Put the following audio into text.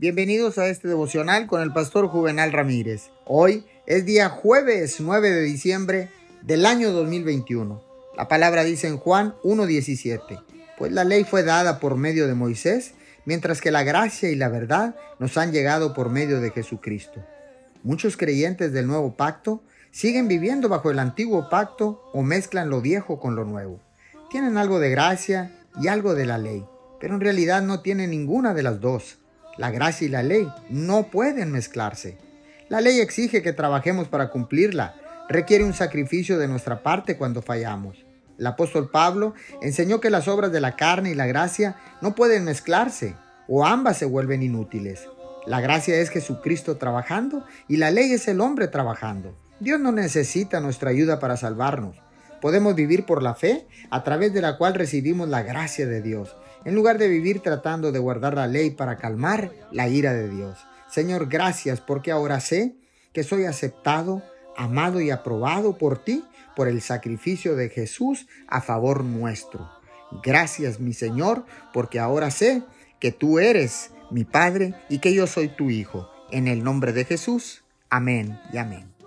Bienvenidos a este devocional con el pastor Juvenal Ramírez. Hoy es día jueves 9 de diciembre del año 2021. La palabra dice en Juan 1.17, pues la ley fue dada por medio de Moisés, mientras que la gracia y la verdad nos han llegado por medio de Jesucristo. Muchos creyentes del nuevo pacto siguen viviendo bajo el antiguo pacto o mezclan lo viejo con lo nuevo. Tienen algo de gracia y algo de la ley, pero en realidad no tienen ninguna de las dos. La gracia y la ley no pueden mezclarse. La ley exige que trabajemos para cumplirla. Requiere un sacrificio de nuestra parte cuando fallamos. El apóstol Pablo enseñó que las obras de la carne y la gracia no pueden mezclarse o ambas se vuelven inútiles. La gracia es Jesucristo trabajando y la ley es el hombre trabajando. Dios no necesita nuestra ayuda para salvarnos. Podemos vivir por la fe, a través de la cual recibimos la gracia de Dios, en lugar de vivir tratando de guardar la ley para calmar la ira de Dios. Señor, gracias porque ahora sé que soy aceptado, amado y aprobado por ti por el sacrificio de Jesús a favor nuestro. Gracias, mi Señor, porque ahora sé que tú eres mi Padre y que yo soy tu Hijo. En el nombre de Jesús. Amén y amén.